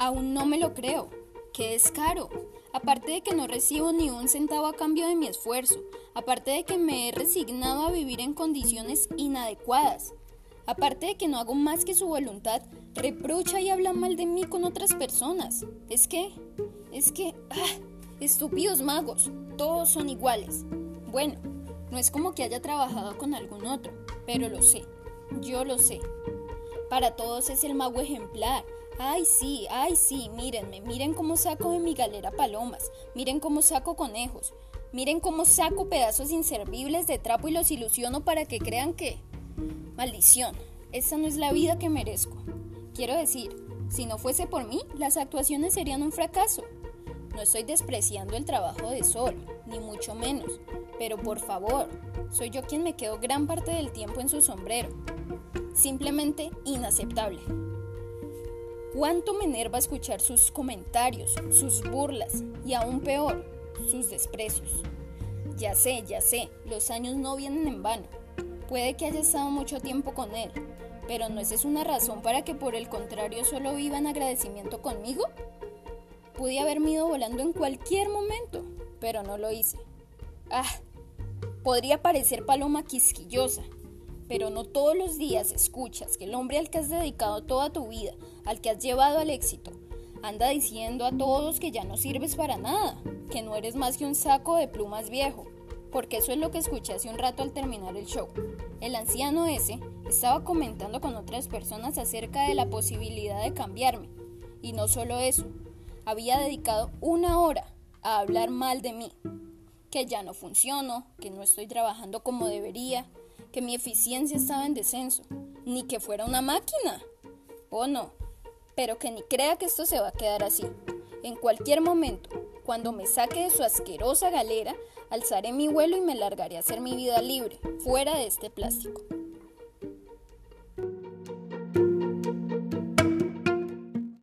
Aún no me lo creo, que es caro. Aparte de que no recibo ni un centavo a cambio de mi esfuerzo, aparte de que me he resignado a vivir en condiciones inadecuadas, aparte de que no hago más que su voluntad, reprocha y habla mal de mí con otras personas. Es que, es que, ah, estúpidos magos, todos son iguales. Bueno, no es como que haya trabajado con algún otro, pero lo sé, yo lo sé. Para todos es el mago ejemplar, Ay, sí, ay, sí, mírenme, miren cómo saco de mi galera palomas, miren cómo saco conejos, miren cómo saco pedazos inservibles de trapo y los ilusiono para que crean que... Maldición, esa no es la vida que merezco. Quiero decir, si no fuese por mí, las actuaciones serían un fracaso. No estoy despreciando el trabajo de Sol, ni mucho menos, pero por favor, soy yo quien me quedo gran parte del tiempo en su sombrero. Simplemente inaceptable. Cuánto me enerva escuchar sus comentarios, sus burlas y aún peor, sus desprecios. Ya sé, ya sé, los años no vienen en vano. Puede que haya estado mucho tiempo con él, pero ¿no es una razón para que por el contrario solo viva en agradecimiento conmigo? Pude haberme ido volando en cualquier momento, pero no lo hice. Ah, podría parecer paloma quisquillosa, pero no todos los días escuchas que el hombre al que has dedicado toda tu vida, al que has llevado al éxito, anda diciendo a todos que ya no sirves para nada, que no eres más que un saco de plumas viejo, porque eso es lo que escuché hace un rato al terminar el show. El anciano ese estaba comentando con otras personas acerca de la posibilidad de cambiarme, y no solo eso, había dedicado una hora a hablar mal de mí, que ya no funciono, que no estoy trabajando como debería, que mi eficiencia estaba en descenso, ni que fuera una máquina. Oh no, pero que ni crea que esto se va a quedar así. En cualquier momento, cuando me saque de su asquerosa galera, alzaré mi vuelo y me largaré a hacer mi vida libre, fuera de este plástico.